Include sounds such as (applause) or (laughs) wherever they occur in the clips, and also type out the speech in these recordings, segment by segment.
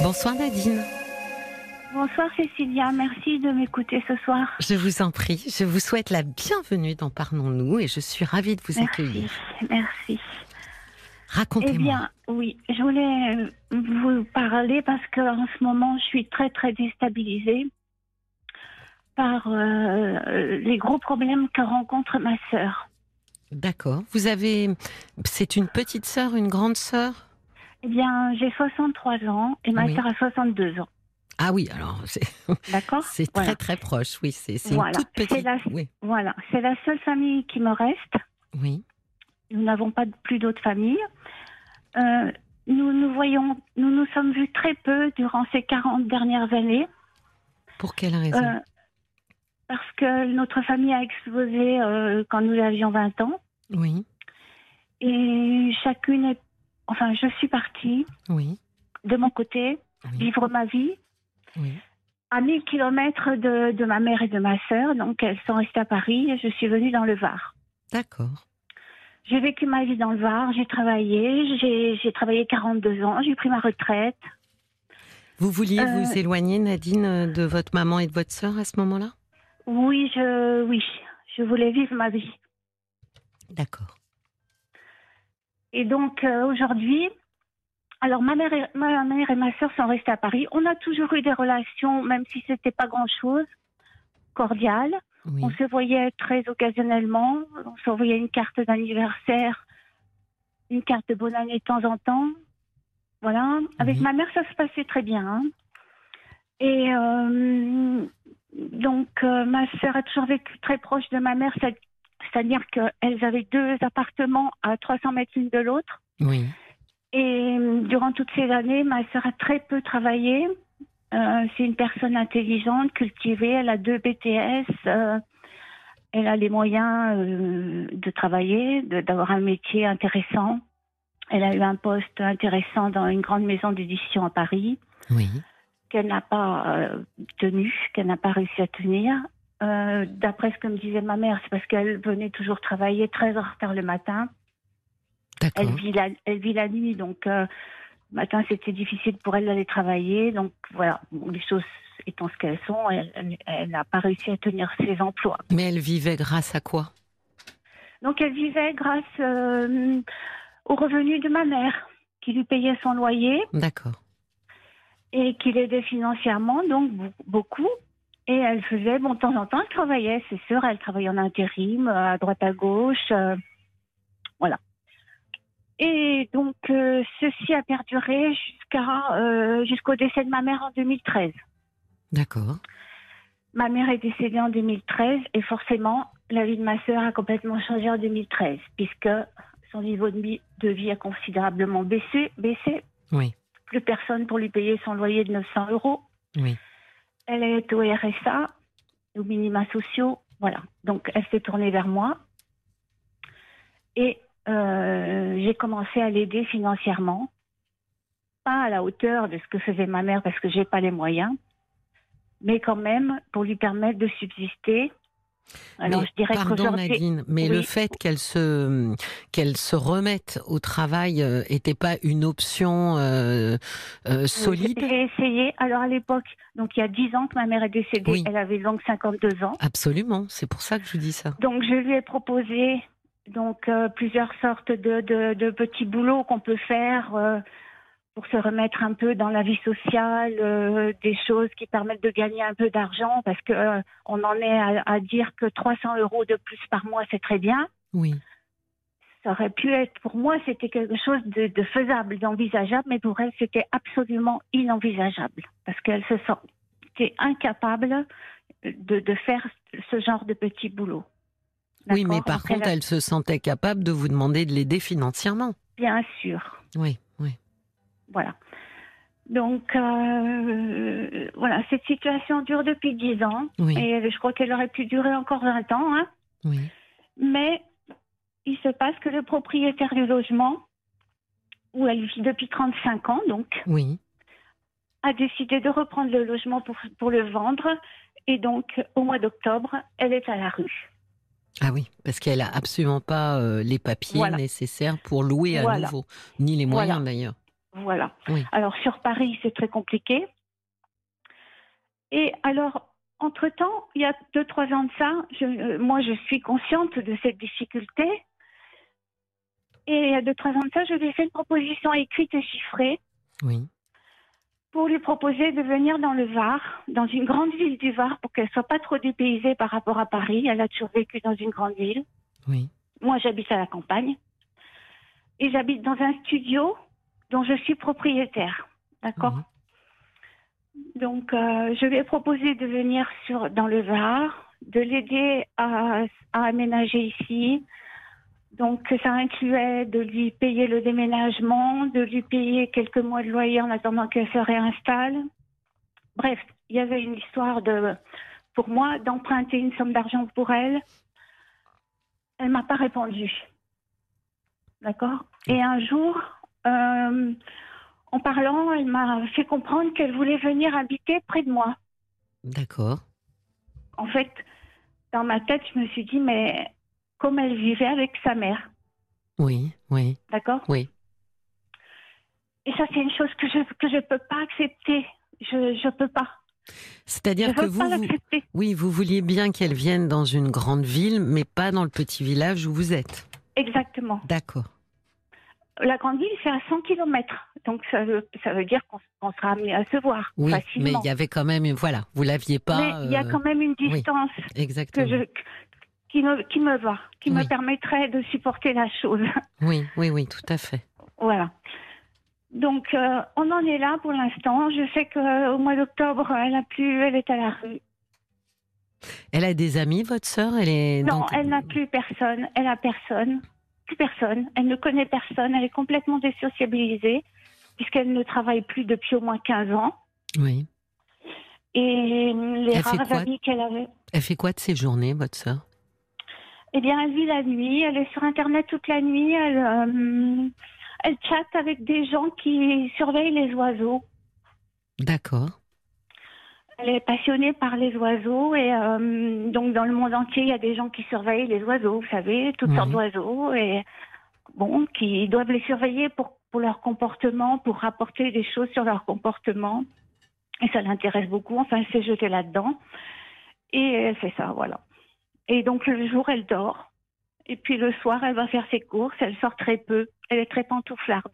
Bonsoir Nadine. Bonsoir Cécilia, merci de m'écouter ce soir. Je vous en prie, je vous souhaite la bienvenue dans Parlons-nous et je suis ravie de vous merci, accueillir. Merci. Racontez-moi. Eh bien, oui, je voulais vous parler parce qu'en ce moment, je suis très très déstabilisée par euh, les gros problèmes que rencontre ma sœur. D'accord. Vous avez. C'est une petite sœur, une grande sœur? Eh bien, j'ai 63 ans et ma Oui. sœur a 62 ans. Ah oui, alors c'est (laughs) D'accord c'est Voilà. très très proche, oui. C'est Voilà. une toute petite. la- Oui. Voilà, c'est la seule famille qui me reste. oui. Nous n'avons pas plus d'autres familles. Euh, nous nous voyons, nous nous sommes vus très peu durant ces 40 dernières années. Pour quelle raison? Euh, parce que notre famille a explosé euh, quand nous avions 20 ans. Oui, Et chacune est. Enfin, je suis partie oui, de mon côté, oui, vivre ma vie oui. à 1000 kilomètres de, de ma mère et de ma sœur. Donc, elles sont restées à Paris et je suis venue dans le Var. D'accord. J'ai vécu ma vie dans le Var, j'ai travaillé, j'ai travaillé 42 ans, j'ai pris ma retraite. Vous vouliez Euh, vous éloigner, Nadine, de votre maman et de votre sœur à ce moment-là? Oui, je, oui, je voulais vivre ma vie. D'accord. Et donc euh, aujourd'hui, alors ma mère, et, ma mère et ma sœur sont restées à Paris. On a toujours eu des relations, même si c'était pas grand-chose, cordiales. Oui. On se voyait très occasionnellement. On s'envoyait une carte d'anniversaire, une carte de bonne année de temps en temps. Voilà. Avec ma mère, ça se passait très bien. hein. Et euh, donc, euh, ma sœur a toujours vécu très proche de ma mère, c'est-à-dire qu'elles avaient deux appartements à 300 mètres l'une de l'autre. Oui. Et euh, durant toutes ces années, ma sœur a très peu travaillé. Euh, c'est une personne intelligente, cultivée. Elle a deux BTS. euh, elle a les moyens euh, de travailler, d'avoir un métier intéressant. Elle a eu un poste intéressant dans une grande maison d'édition à Paris Oui. qu'elle n'a pas tenu, qu'elle n'a pas réussi à tenir. Euh, D'après ce que me disait ma mère, c'est parce qu'elle venait toujours travailler très en retard le matin. Elle vit la, elle vit la nuit, donc euh, le matin c'était difficile pour elle d'aller travailler. Donc voilà, Bon, les choses étant ce qu'elles sont, elle- n'a pas réussi à tenir ses emplois. Mais elle vivait grâce à quoi? Donc elle vivait grâce euh, aux revenus de ma mère, qui lui payait son loyer D'accord. et qui l'aidait financièrement, donc be- beaucoup. Et elle faisait, bon, de temps en temps, elle travaillait, c'est sûr, elle travaillait en intérim, euh, à droite à gauche, euh, voilà. Et donc, euh, ceci a perduré jusqu'à euh, jusqu'au décès de ma mère en 2013. D'accord. Ma mère est décédée en 2013 et forcément, la vie de ma sœur a complètement changé en 2013 puisque son niveau de vie, de vie a considérablement baissé, baissé. Oui. Plus personne pour lui payer son loyer de 900 euros. Oui. Elle est au RSA, aux minima sociaux, voilà. Donc elle s'est tournée vers moi et euh, j'ai commencé à l'aider financièrement, pas à la hauteur de ce que faisait ma mère parce que j'ai pas les moyens, mais quand même pour lui permettre de subsister. Alors mais, je dirais pardon Nadine, mais le fait qu'elle se qu'elle se remette au travail n'était pas une option euh, euh, solide? j'ai essayé. Alors à l'époque, donc il y a 10 ans que ma mère est décédée, Oui. elle avait donc 52 ans. Absolument, c'est pour ça que je vous dis ça. Donc je lui ai proposé donc euh, plusieurs sortes de, de, de petits boulots qu'on peut faire euh, pour se remettre un peu dans la vie sociale, euh, des choses qui permettent de gagner un peu d'argent parce que euh, on en est à, à dire que 300 euros de plus par mois c'est très bien. Oui. Ça aurait pu être pour moi c'était quelque chose de, de faisable, d'envisageable, mais pour elle c'était absolument inenvisageable parce qu'elle se sentait incapable de, de faire ce genre de petits boulots. Oui, mais par contre, elle se sentait capable de vous demander de l'aider financièrement. Bien sûr, oui. Voilà. Donc, euh, voilà, cette situation dure depuis 10 ans Oui, et je crois qu'elle aurait pu durer encore 20 ans. Hein, oui. mais il se passe que le propriétaire du logement, où elle vit depuis 35 ans, donc, Oui. a décidé de reprendre le logement pour, pour le vendre. Et donc, au mois d'octobre, elle est à la rue. Ah oui, parce qu'elle a absolument pas euh, les papiers Voilà. nécessaires pour louer à Voilà. nouveau, ni les moyens Voilà. d'ailleurs. Voilà. Oui. Alors sur Paris, c'est très compliqué. Et alors, entre-temps, il y a deux, trois ans de ça, je- euh, moi je suis consciente de cette difficulté. Et il y a deux, trois ans de ça, je lui ai fait une proposition écrite et chiffrée Oui. pour lui proposer de venir dans le Var, dans une grande ville du Var, pour qu'elle soit pas trop dépaysée par rapport à Paris. Elle a toujours vécu dans une grande ville. Oui. Moi, j'habite à la campagne. Et j'habite dans un studio dont je suis propriétaire. D'accord Mhm. Donc, euh, je lui ai proposé de venir sur, dans le Var, de l'aider à, à aménager ici. Donc, ça incluait de lui payer le déménagement, de lui payer quelques mois de loyer en attendant qu'elle se réinstalle. Bref, il y avait une histoire de, pour moi, d'emprunter une somme d'argent pour elle. Elle m'a pas répondu. D'accord? Et un jour, euh, en parlant, elle m'a fait comprendre qu'elle voulait venir habiter près de moi. D'accord. En fait, dans ma tête, je me suis dit, mais comme elle vivait avec sa mère, Oui, oui, d'accord oui. Et ça, c'est une chose que je que je peux pas accepter. Je je peux pas. C'est-à-dire que vous, pas vous, l'accepter. oui, vous vouliez bien qu'elle vienne dans une grande ville, mais pas dans le petit village où vous êtes. Exactement. D'accord. La grande ville, c'est à 100 km. Donc, ça veut, ça veut dire qu'on sera amené à se voir Oui, mais facilement. il y avait quand même, voilà, vous l'aviez pas. Mais il y a euh, quand même une oui. distance que Exactement. je, qui, me, qui me va, qui me permettrait de supporter la chose. (laughs) Oui, oui, oui, tout à fait. voilà. Donc, euh, on en est là pour l'instant. Je sais qu'au mois d'octobre, elle a plus, elle est à la rue. Elle a des amis, votre sœur? Elle est Non, donc- elle n'a plus personne. Elle a personne. Plus personne. Elle ne connaît personne. Elle est complètement désociabilisée puisqu'elle ne travaille plus depuis au moins 15 ans. Oui. Et les Elle rares amis qu'elle avait. Elle fait quoi de ses journées, votre sœur? Eh bien, elle vit la nuit. Elle est sur Internet toute la nuit. Elle, euh, elle chatte avec des gens qui surveillent les oiseaux. D'accord. Elle est passionnée par les oiseaux et euh, donc dans le monde entier, il y a des gens qui surveillent les oiseaux, vous savez, toutes Mhm. sortes d'oiseaux et bon, qui doivent les surveiller pour, pour leur comportement, pour rapporter des choses sur leur comportement. Et ça l'intéresse beaucoup. Enfin, elle s'est jetée là-dedans et elle fait ça, voilà. Et donc le jour, elle dort. Et puis le soir, elle va faire ses courses. Elle sort très peu. Elle est très pantouflarde.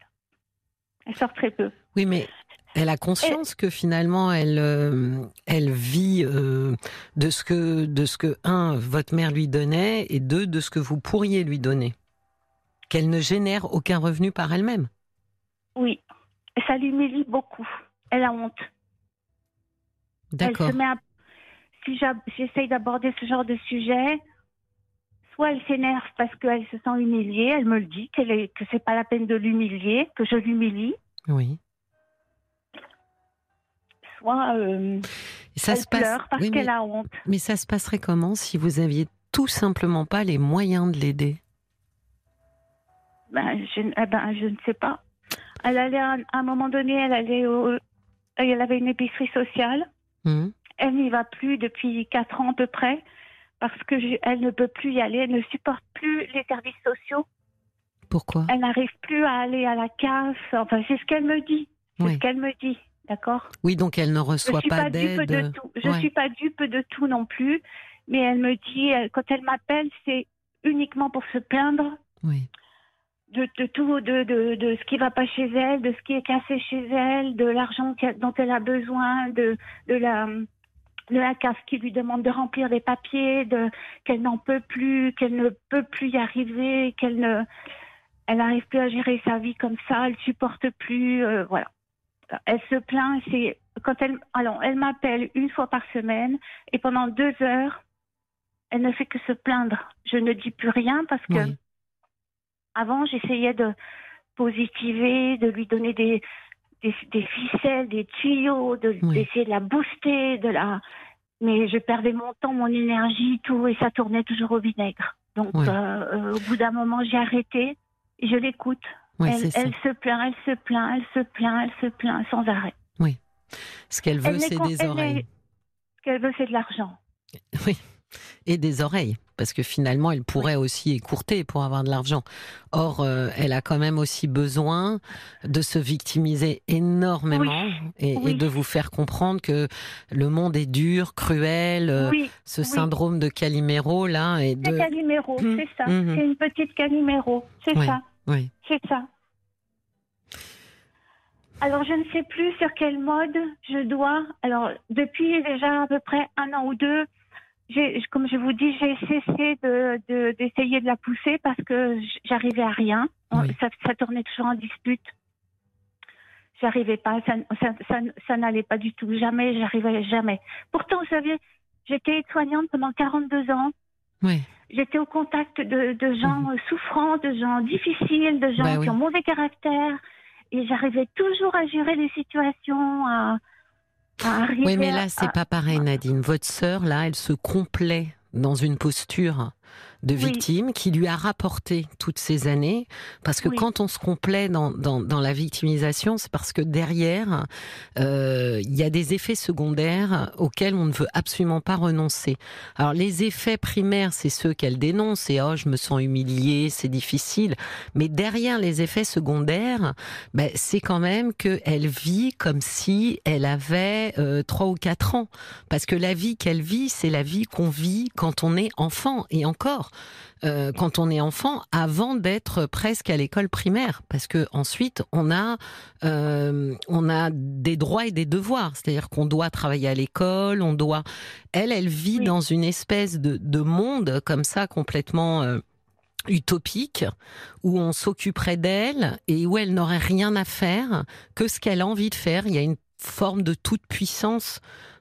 Elle sort très peu. Oui, mais elle a conscience que finalement, elle, euh, elle vit euh, de ce que, de ce que un, votre mère lui donnait, et deux, de ce que vous pourriez lui donner. Qu'elle ne génère aucun revenu par elle-même. Oui. Ça l'humilie beaucoup. Elle a honte. Elle D'accord. se met à... Si j'essaye d'aborder ce genre de sujet, soit elle s'énerve parce qu'elle se sent humiliée, elle me le dit, qu'elle est... que c'est pas la peine de l'humilier, que je l'humilie, Oui. Soit euh, ça elle se passe. pleure parce oui, mais, qu'elle a honte. mais ça se passerait comment si vous aviez tout simplement pas les moyens de l'aider? Ben je, eh ben, je ne sais pas. Elle allait à, à un moment donné, elle allait au... Elle avait une épicerie sociale. Hum Elle n'y va plus depuis quatre ans à peu près parce que je- elle ne peut plus y aller. Elle ne supporte plus les services sociaux. Pourquoi? Elle n'arrive plus à aller à la casse. Enfin, c'est ce qu'elle me dit. C'est Oui. ce qu'elle me dit. D'accord? Oui, donc elle ne reçoit pas, de tout. Je Ouais. suis pas dupe de tout non plus. Mais elle me dit, quand elle m'appelle, c'est uniquement pour se plaindre Oui. de, de tout, de, de, de ce qui va pas chez elle, de ce qui est cassé chez elle, de l'argent dont elle a besoin, de, de la de la CAF qui lui demande de remplir des papiers, de qu'elle n'en peut plus, qu'elle ne peut plus y arriver, qu'elle ne elle n'arrive plus à gérer sa vie comme ça, elle supporte plus, euh, voilà. Elle se plaint, c'est quand elle alors elle m'appelle une fois par semaine et pendant deux heures, elle ne fait que se plaindre. Je ne dis plus rien parce que Oui. avant, j'essayais de positiver, de lui donner des, des, des ficelles, des tuyaux, de- Oui. d'essayer de la booster, de la. Mais je perdais mon temps, mon énergie, tout, et ça tournait toujours au vinaigre. Donc, Oui. euh, euh, au bout d'un moment, j'ai arrêté et je l'écoute. Oui, elle, c'est se plaint, elle se plaint, elle se plaint, elle se plaint sans arrêt. Ce qu'elle veut, c'est des oreilles. est- Ce qu'elle veut, c'est de l'argent. (laughs) Oui. et des oreilles parce que finalement, elle pourrait aussi écourter pour avoir de l'argent. Or, euh, elle a quand même aussi besoin de se victimiser énormément et, de vous faire comprendre que le monde est dur, cruel, euh, ce syndrome de Calimero là. Et de... Calimero, mmh. c'est ça. Mmh. C'est une petite Calimero, c'est ça. Oui. C'est ça. Alors, je ne sais plus sur quel mode je dois. Alors, depuis déjà à peu près un an ou deux, comme je vous dis, j'ai cessé de, d'essayer de, la pousser parce que j'arrivais à rien. Ça, tournait toujours en dispute. J'arrivais pas, ça, n'allait pas du tout, jamais, j'arrivais jamais. Pourtant, vous savez, j'étais soignante pendant 42 ans. Oui. J'étais au contact de, gens mhm. souffrants, de gens difficiles, de gens bah qui ont mauvais caractère. Et j'arrivais toujours à gérer les situations, à, oui, mais là, c'est pas pareil, Nadine. Votre sœur, là, elle se complaît dans une posture de victime qui lui a rapporté toutes ces années. Parce que quand on se complaît dans, dans, dans la victimisation, c'est parce que derrière, euh, il y a des effets secondaires auxquels on ne veut absolument pas renoncer. Alors les effets primaires, c'est ceux qu'elle dénonce, c'est oh je me sens humiliée, c'est difficile. Mais derrière les effets secondaires, ben, c'est quand même qu'elle vit comme si elle avait euh, trois ou quatre ans. Parce que la vie qu'elle vit, c'est la vie qu'on vit quand on est enfant. Et encore, euh, quand on est enfant avant d'être presque à l'école primaire. Parce que ensuite on a euh, on a des droits et des devoirs. C'est-à-dire qu'on doit travailler à l'école on doit elle elle vit dans une espèce de, de, monde comme ça complètement euh, utopique où on s'occuperait d'elle et où elle n'aurait rien à faire que ce qu'elle a envie de faire. Il y a une forme de toute puissance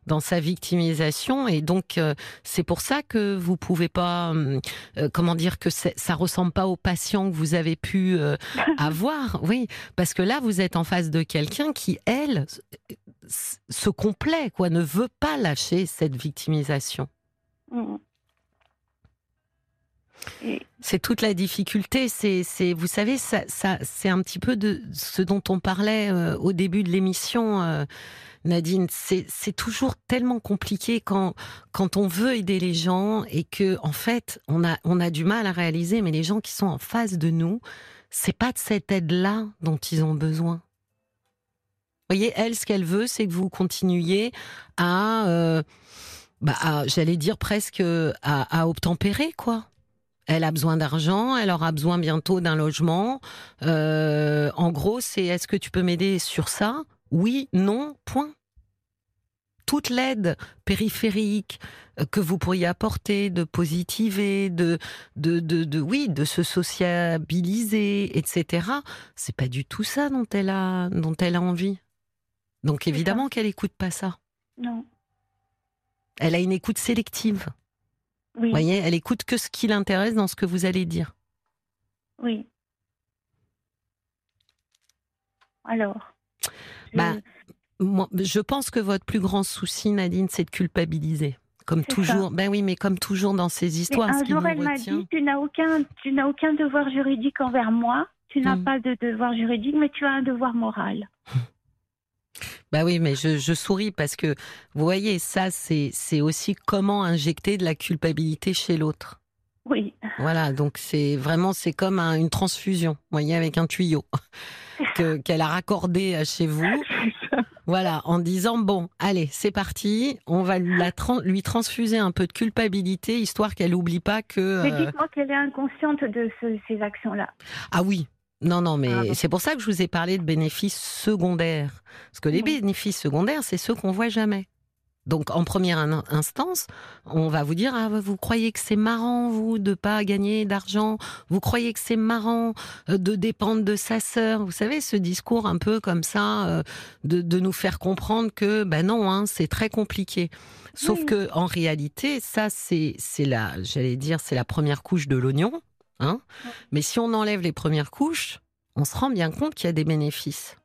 dans sa victimisation. Et donc euh, c'est pour ça que vous pouvez pas euh, euh, comment dire que ça ressemble pas au patient que vous avez pu (laughs) avoir. Oui parce que là vous êtes en face de quelqu'un qui elle se complaît quoi ne veut pas lâcher cette victimisation. Mmh. C'est toute la difficulté. C'est, vous savez, ça, ça, c'est un petit peu de ce dont on parlait au début de l'émission. Nadine, c'est toujours tellement compliqué quand, quand on veut aider les gens et que, en fait, on a, on a du mal à réaliser, mais les gens qui sont en face de nous, c'est pas de cette aide-là dont ils ont besoin. Vous voyez, elle, ce qu'elle veut, c'est que vous continuiez à, euh, bah, j'allais dire presque à, obtempérer, quoi. Elle a besoin d'argent, elle aura besoin bientôt d'un logement. Euh, en gros, c'est est-ce que tu peux m'aider sur ça? Oui, non, point. Toute l'aide périphérique euh, que vous pourriez apporter, de positiver, de, de, de, oui, de se sociabiliser, etc. C'est pas du tout ça dont elle a, dont elle a envie. Donc évidemment qu'elle écoute pas ça. Non. Elle a une écoute sélective. Oui. Vous voyez, elle écoute que ce qui l'intéresse dans ce que vous allez dire. Oui. Alors. Bah, moi, je pense que votre plus grand souci, Nadine, c'est de culpabiliser. Comme toujours, ben oui, mais comme toujours dans ces histoires. un jour, elle m'a dit tu n'as aucun, tu n'as aucun devoir juridique envers moi. Tu n'as hmm. pas de devoir juridique, mais tu as un devoir moral. (laughs) Bah oui, mais je, je, souris parce que vous voyez, ça, c'est, c'est aussi comment injecter de la culpabilité chez l'autre. Oui. Voilà, donc c'est vraiment, c'est comme une transfusion, vous voyez, avec un tuyau (laughs) qu'elle a raccordé chez vous. Voilà, en disant bon, allez, c'est parti, on va lui transfuser un peu de culpabilité, histoire qu'elle n'oublie pas que. Mais euh, dites-moi qu'elle est inconsciente de ces actions-là. Ah oui, non, non, mais ah c'est pour ça que je vous ai parlé de bénéfices secondaires. Parce que les bénéfices secondaires, c'est ceux qu'on voit jamais. Donc en première instance, on va vous dire ah vous croyez que c'est marrant vous de pas gagner d'argent, vous croyez que c'est marrant euh, de dépendre de sa sœur, vous savez ce discours un peu comme ça euh, de, nous faire comprendre que ben non hein, c'est très compliqué. Sauf que en réalité ça c'est c'est la j'allais dire c'est la première couche de l'oignon, hein. Mais si on enlève les premières couches, on se rend bien compte qu'il y a des bénéfices.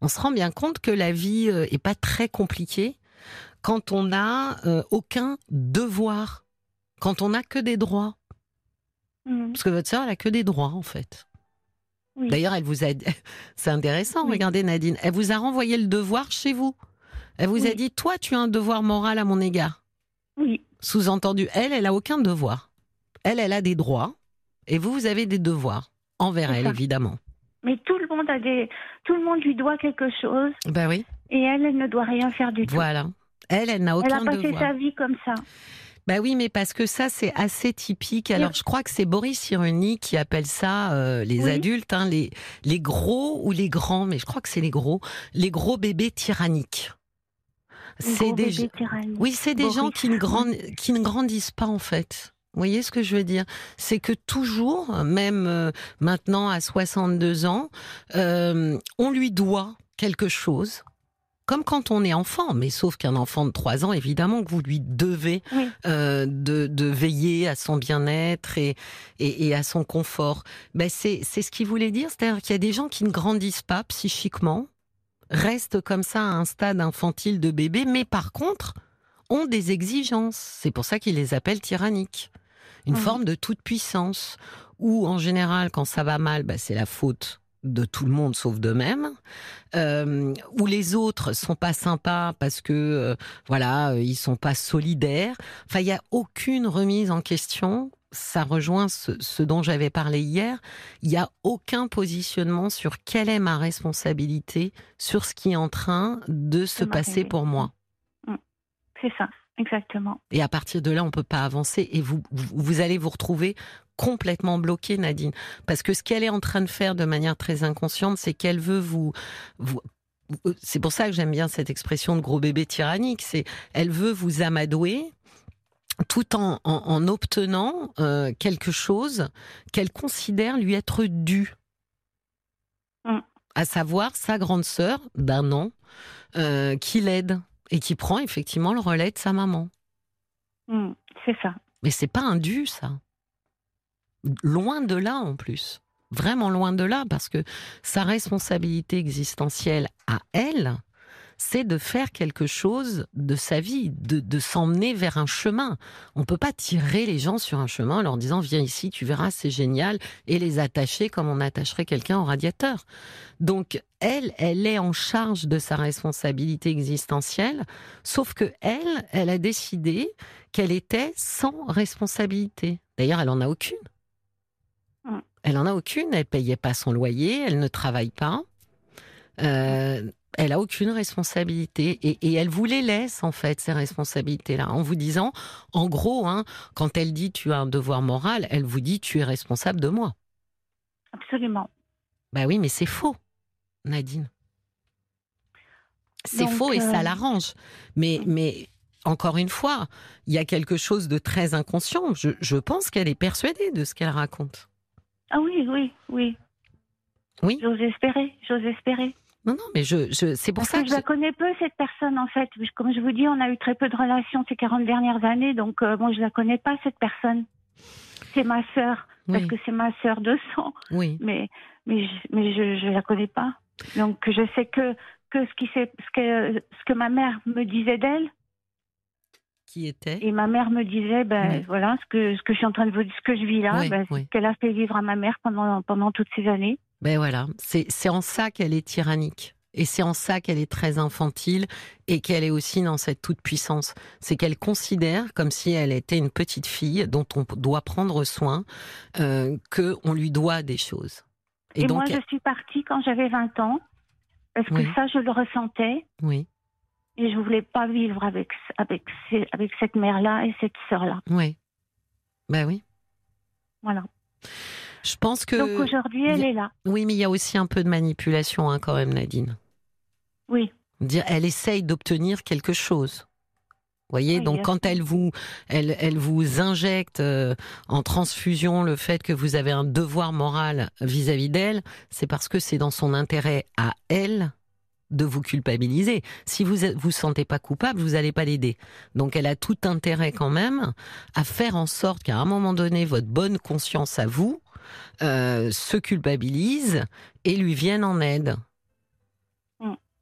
On se rend bien compte que la vie euh, est pas très compliquée quand on n'a euh, aucun devoir, quand on n'a que des droits. Mhm. Parce que votre sœur, elle a que des droits, en fait. D'ailleurs, elle vous a. (laughs) C'est intéressant, regardez Nadine. Elle vous a renvoyé le devoir chez vous. Elle vous a dit Toi, tu as un devoir moral à mon égard. Oui. Sous-entendu, elle, elle a aucun devoir. Elle, elle a des droits, et vous, vous avez des devoirs envers elle, évidemment. Mais tout le monde a des, tout le monde lui doit quelque chose. Ben oui. Et elle, elle ne doit rien faire du tout. Voilà. Elle, elle n'a aucun devoir. Elle a passé sa vie comme ça. Ben oui, mais parce que ça, c'est assez typique. Alors, je crois que c'est Boris Cyrulnik qui appelle ça euh, les adultes, hein, les, les gros ou les grands, mais je crois que c'est les gros, les gros bébés tyranniques. C'est des, oui, c'est des gens qui ne, grand... qui ne grandissent pas en fait. Vous voyez ce que je veux dire? C'est que toujours, même euh, maintenant à 62 ans, euh, on lui doit quelque chose. Comme quand on est enfant, mais sauf qu'un enfant de 3 ans, évidemment que vous lui devez euh, de, veiller à son bien-être et, et, à son confort. Ben c'est ce qu'il voulait dire, c'est-à-dire qu'il y a des gens qui ne grandissent pas psychiquement, restent comme ça à un stade infantile de bébé, mais par contre ont des exigences. C'est pour ça qu'il les appelle tyranniques. Une mmh. forme de toute puissance, où en général, quand ça va mal, bah, c'est la faute de tout le monde sauf d'eux-mêmes, euh, où les autres sont pas sympas parce que euh, voilà ils sont pas solidaires. Enfin, il y a aucune remise en question ça rejoint ce, dont j'avais parlé hier. Il n'y a aucun positionnement sur quelle est ma responsabilité sur ce qui est en train de se passer pour moi. C'est ça, exactement. Et à partir de là, on ne peut pas avancer et vous, vous, allez vous retrouver complètement bloqué, Nadine. Parce que ce qu'elle est en train de faire de manière très inconsciente, c'est qu'elle veut vous, vous c'est pour ça que j'aime bien cette expression de gros bébé tyrannique. C'est, elle veut vous amadouer tout en, en, obtenant euh, quelque chose qu'elle considère lui être dû. Mm. À savoir sa grande sœur d'un an euh, qui l'aide et qui prend effectivement le relais de sa maman. Mm, c'est ça. Mais c'est pas un dû, ça. Loin de là, en plus. Vraiment loin de là, parce que sa responsabilité existentielle à elle, c'est de faire quelque chose de sa vie, de, s'emmener vers un chemin. On ne peut pas tirer les gens sur un chemin en leur disant viens ici, tu verras, c'est génial, et les attacher comme on attacherait quelqu'un au radiateur. Donc elle, elle est en charge de sa responsabilité existentielle, sauf que elle, elle a décidé qu'elle était sans responsabilité. D'ailleurs, elle en a aucune. Elle en a aucune. Elle payait pas son loyer, elle ne travaille pas. Euh, elle a aucune responsabilité et, elle vous les laisse en fait ces responsabilités-là en vous disant, en gros, hein, quand elle dit tu as un devoir moral, elle vous dit tu es responsable de moi. Absolument. Bah oui, mais c'est faux, Nadine. C'est faux et ça euh, l'arrange. Mais, mais encore une fois, il y a quelque chose de très inconscient. Je, je pense qu'elle est persuadée de ce qu'elle raconte. Ah oui, oui, oui. Oui. J'ose espérer, j'ose espérer. Non, non, mais je, je c'est pour ça que, je la connais peu cette personne en fait. Comme je vous dis, on a eu très peu de relations ces 40 dernières années, donc euh, moi je la connais pas cette personne. C'est ma sœur parce que c'est ma sœur de sang. Oui. Mais mais je, mais je, je la connais pas. Donc je sais que que ce qui ce que ce que ma mère me disait d'elle. Qui était Et ma mère me disait ben voilà ce que ce que je suis en train de vous ce que je vis là, ben, ce qu'elle a fait vivre à ma mère pendant pendant toutes ces années. Ben voilà, c'est en ça qu'elle est tyrannique. Et c'est en ça qu'elle est très infantile et qu'elle est aussi dans cette toute-puissance. C'est qu'elle considère comme si elle était une petite fille dont on doit prendre soin, euh, qu'on lui doit des choses. Et, donc, moi, je suis partie quand j'avais 20 ans, parce que ça, je le ressentais? Oui. Et je ne voulais pas vivre avec, avec, avec cette mère-là et cette sœur-là. Oui. Ben oui. Voilà. Je pense que. Donc aujourd'hui, elle est là. Oui, mais il y a aussi un peu de manipulation hein, quand même, Nadine. Oui. Dire, elle essaye d'obtenir quelque chose. Vous voyez, donc quand elle vous, elle, elle vous injecte euh, en transfusion le fait que vous avez un devoir moral vis-à-vis d'elle, c'est parce que c'est dans son intérêt à elle de vous culpabiliser. Si vous vous sentez pas coupable, vous n'allez pas l'aider. Donc elle a tout intérêt quand même à faire en sorte qu'à un moment donné, votre bonne conscience à vous euh, se culpabilise et lui vienne en aide.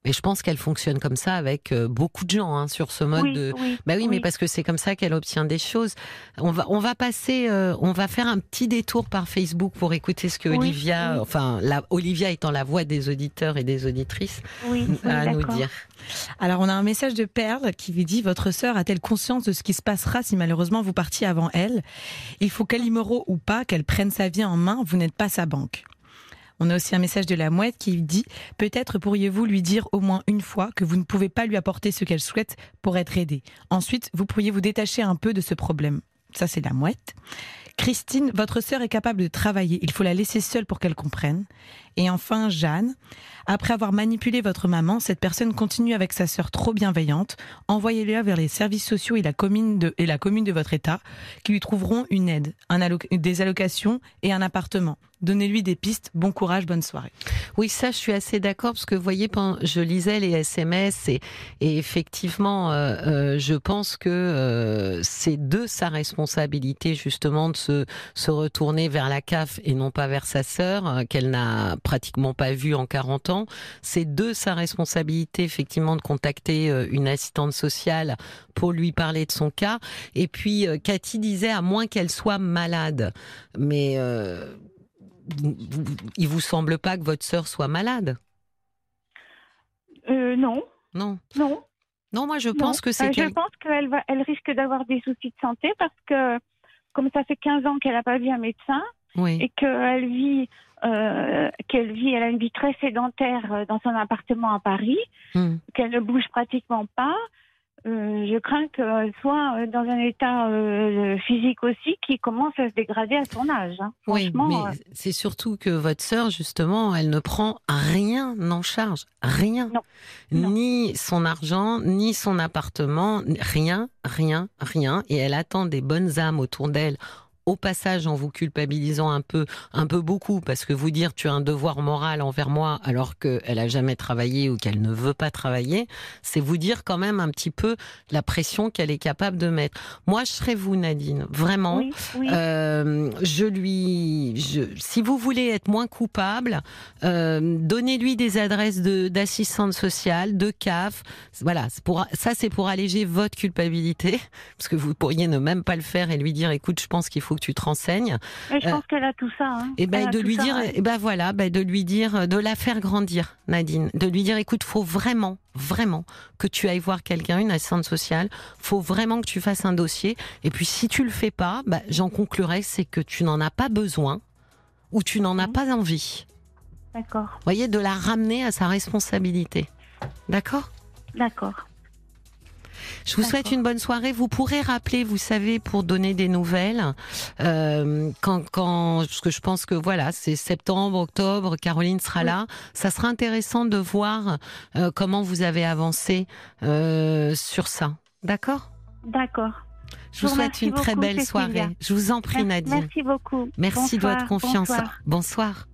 Et je pense qu'elle fonctionne comme ça avec euh, beaucoup de gens hein, sur ce mode de. bah oui, mais parce que c'est comme ça qu'elle obtient des choses. On va, on va passer, euh, on va faire un petit détour par Facebook pour écouter ce que Olivia, enfin, la, Olivia étant la voix des auditeurs et des auditrices, a à nous dire. Alors, on a un message de Perle qui lui dit Votre sœur a-t-elle conscience de ce qui se passera si malheureusement vous partiez avant elle? Il faut qu'Alimoro ou pas, qu'elle prenne sa vie en main, vous n'êtes pas sa banque. On a aussi un message de la mouette qui dit Peut-être pourriez-vous lui dire au moins une fois que vous ne pouvez pas lui apporter ce qu'elle souhaite pour être aidée. Ensuite, vous pourriez vous détacher un peu de ce problème. Ça, c'est la mouette. Christine, votre sœur est capable de travailler. Il faut la laisser seule pour qu'elle comprenne. Et enfin, Jeanne, après avoir manipulé votre maman, cette personne continue avec sa sœur trop bienveillante. Envoyez-la vers les services sociaux et la commune de, et la commune de votre état qui lui trouveront une aide, un des allocations et un appartement. Donnez-lui des pistes. Bon courage, bonne soirée. Oui, ça, je suis assez d'accord parce que vous voyez, je lisais les SMS et, et effectivement, euh, euh, je pense que euh, c'est de sa responsabilité justement de se, se retourner vers la CAF et non pas vers sa sœur qu'elle n'a pratiquement pas vue en 40 ans. C'est de sa responsabilité effectivement de contacter une assistante sociale pour lui parler de son cas. Et puis, Cathy disait à moins qu'elle soit malade, mais il vous semble pas que votre sœur soit malade? Euh, Non. Non. Non. Non, moi je pense que c'est. Euh, je pense qu'elle va, elle risque d'avoir des soucis de santé parce que comme ça fait 15 ans qu'elle n'a pas vu un médecin et qu'elle vit, euh, qu'elle vit, elle a une vie très sédentaire dans son appartement à Paris, hmm. qu'elle ne bouge pratiquement pas. Euh, je crains qu'elle soit euh, dans un état euh, physique aussi qui commence à se dégrader à son âge. Hein. Oui, mais c'est surtout que votre sœur, justement, elle ne prend rien en charge. Rien. Ni son argent, ni son appartement, rien, rien, rien. Et elle attend des bonnes âmes autour d'elle au passage en vous culpabilisant un peu, un peu beaucoup, parce que vous dire tu as un devoir moral envers moi alors qu'elle a jamais travaillé ou qu'elle ne veut pas travailler, c'est vous dire quand même un petit peu la pression qu'elle est capable de mettre. Moi, je serais vous, Nadine, vraiment. Euh, je lui, je, si vous voulez être moins coupable, euh, donnez-lui des adresses de d'assistante sociale, de CAF. Voilà, pour, ça c'est pour alléger votre culpabilité, (laughs) parce que vous pourriez ne même pas le faire et lui dire, écoute, je pense qu'il faut que tu te renseignes. je pense euh, qu'elle a tout ça. Et hein. ben de lui dire, et ben voilà, ben de lui dire, de la faire grandir, Nadine, de lui dire, écoute, faut vraiment, vraiment que tu ailles voir quelqu'un, une assistante sociale. Faut vraiment que tu fasses un dossier. Et puis si tu le fais pas, ben, j'en conclurai, c'est que tu n'en as pas besoin ou tu n'en as mhm. pas envie. D'accord. Voyez, de la ramener à sa responsabilité. D'accord? D'accord. Je vous souhaite une bonne soirée. Vous pourrez rappeler, vous savez, pour donner des nouvelles, euh, quand, quand, parce que je pense que voilà, c'est septembre, octobre, Caroline sera là. Ça sera intéressant de voir euh, comment vous avez avancé euh, sur ça. D'accord? D'accord. Je vous, souhaite une très belle soirée. Je vous en prie, Nadine. Merci beaucoup. Merci de votre confiance. bonsoir.